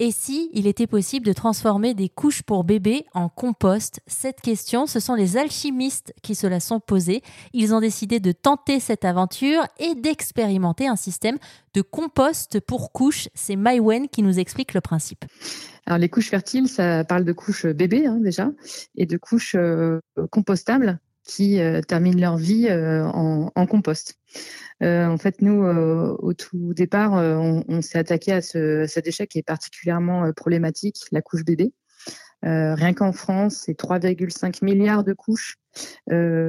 Et si il était possible de transformer des couches pour bébés en compost? Cette question, ce sont les alchimistes qui se la sont posées. Ils ont décidé de tenter cette aventure et d'expérimenter un système de compost pour couches. C'est Maïwen qui nous explique le principe. Alors les couches fertiles, ça parle de couches bébés hein, déjà, et de couches euh, compostables qui euh, terminent leur vie euh, en, compost. Euh, en fait, nous, au tout départ, on, s'est attaqué à ce, cet déchet qui est particulièrement problématique, la couche bébé. rien qu'en France, c'est 3,5 milliards de couches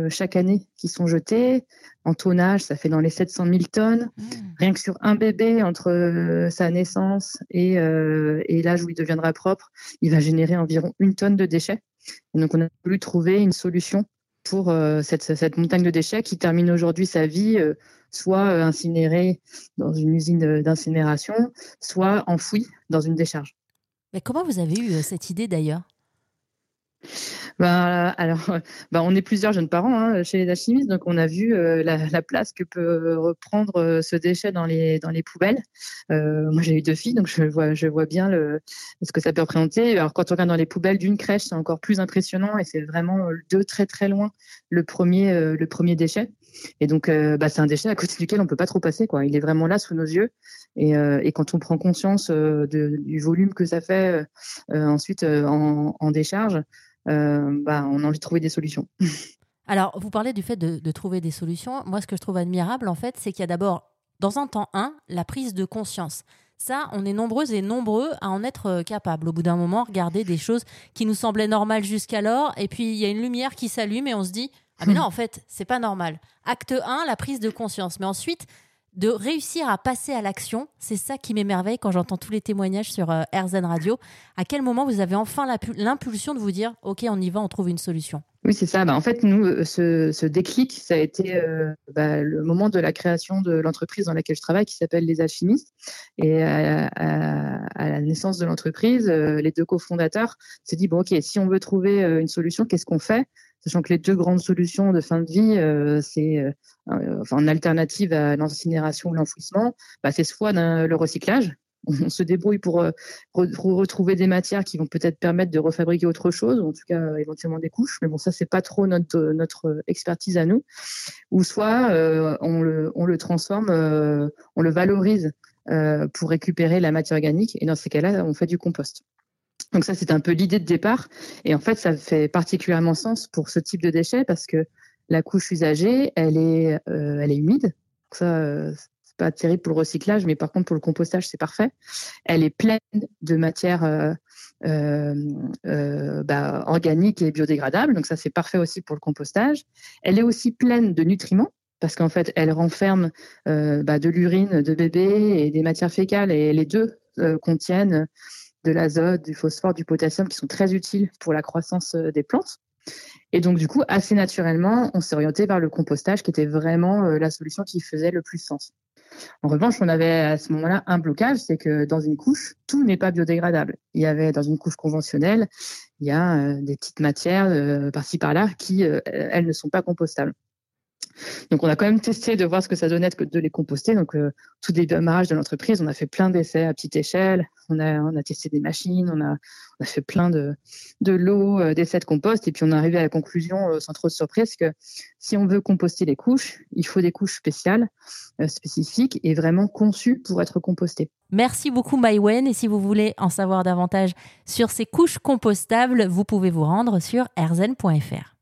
chaque année qui sont jetées. En tonnage, ça fait dans les 700 000 tonnes. Mmh. Rien que sur un bébé, entre sa naissance et, et l'âge où il deviendra propre, il va générer environ une tonne de déchets. Et donc, on a voulu trouver une solution pour euh, cette, montagne de déchets qui termine aujourd'hui sa vie euh, soit euh, incinérée dans une usine d'incinération, soit enfouie dans une décharge. Mais comment vous avez eu cette idée d'ailleurs? Bah, alors, bah, on est plusieurs jeunes parents hein, chez les alchimistes, donc on a vu euh, la, place que peut reprendre euh, ce déchet dans les dans les poubelles. Euh, moi, j'ai eu deux filles, donc je vois je vois bien le, ce que ça peut représenter. Alors, quand on regarde dans les poubelles d'une crèche, c'est encore plus impressionnant et c'est vraiment de très très loin le premier le premier déchet. Et donc, bah, c'est un déchet à côté duquel on peut pas trop passer. Quoi. Il est vraiment là sous nos yeux. Et, et quand on prend conscience de, du volume que ça fait ensuite en, en décharge, euh, bah, on a envie de trouver des solutions. Alors, vous parlez du fait de, trouver des solutions. Moi, ce que je trouve admirable, en fait, c'est qu'il y a d'abord, dans un temps 1, la prise de conscience. Ça, on est nombreuses et nombreux à en être euh, capables. Au bout d'un moment, regarder des choses qui nous semblaient normales jusqu'alors, et puis il y a une lumière qui s'allume et on se dit ah mais non, en fait, c'est pas normal. Acte 1, la prise de conscience. Mais ensuite, de réussir à passer à l'action. C'est ça qui m'émerveille quand j'entends tous les témoignages sur euh, RZN Radio. À quel moment vous avez enfin l'impulsion de vous dire OK, on y va, on trouve une solution? Oui, c'est ça. Bah, en fait, nous, euh, ce, déclic, ça a été euh, bah, le moment de la création de l'entreprise dans laquelle je travaille, qui s'appelle Les Alchimistes. Et à, la naissance de l'entreprise, les deux cofondateurs s'est dit bon, OK, si on veut trouver une solution, qu'est-ce qu'on fait? Sachant que les deux grandes solutions de fin de vie, euh, c'est euh, enfin, en alternative à l'incinération ou l'enfouissement, bah, c'est soit le recyclage. On se débrouille pour, euh, retrouver des matières qui vont peut-être permettre de refabriquer autre chose, en tout cas éventuellement des couches. Mais bon, ça c'est pas trop notre expertise à nous. Ou soit on le transforme, on le valorise pour récupérer la matière organique. Et dans ces cas-là, on fait du compost. Donc ça, c'est un peu l'idée de départ. Et en fait, ça fait particulièrement sens pour ce type de déchets parce que la couche usagée, elle est, euh, elle est humide. Donc ça, euh, c'est pas terrible pour le recyclage, mais par contre pour le compostage, c'est parfait. Elle est pleine de matières euh, euh bah, organiques et biodégradables. Donc ça, c'est parfait aussi pour le compostage. Elle est aussi pleine de nutriments parce qu'en fait, elle renferme bah, de l'urine de bébé et des matières fécales et les deux contiennent de l'azote, du phosphore, du potassium qui sont très utiles pour la croissance euh, des plantes. Et donc, du coup, assez naturellement, on s'est orienté vers le compostage qui était vraiment euh, la solution qui faisait le plus sens. En revanche, on avait à ce moment-là un blocage, c'est que dans une couche, tout n'est pas biodégradable. Il y avait dans une couche conventionnelle, il y a euh, des petites matières par-ci par-là qui, elles, ne sont pas compostables. Donc, on a quand même testé de voir ce que ça donnait de les composter. Donc, tout démarrage de l'entreprise, on a fait plein d'essais à petite échelle. On a, testé des machines, on a, fait plein de, de lots euh, d'essais de compost. Et puis, on est arrivé à la conclusion, euh, sans trop de surprise, que si on veut composter les couches, il faut des couches spéciales, euh, spécifiques et vraiment conçues pour être compostées. Merci beaucoup, Maïwen. Et si vous voulez en savoir davantage sur ces couches compostables, vous pouvez vous rendre sur erzen.fr.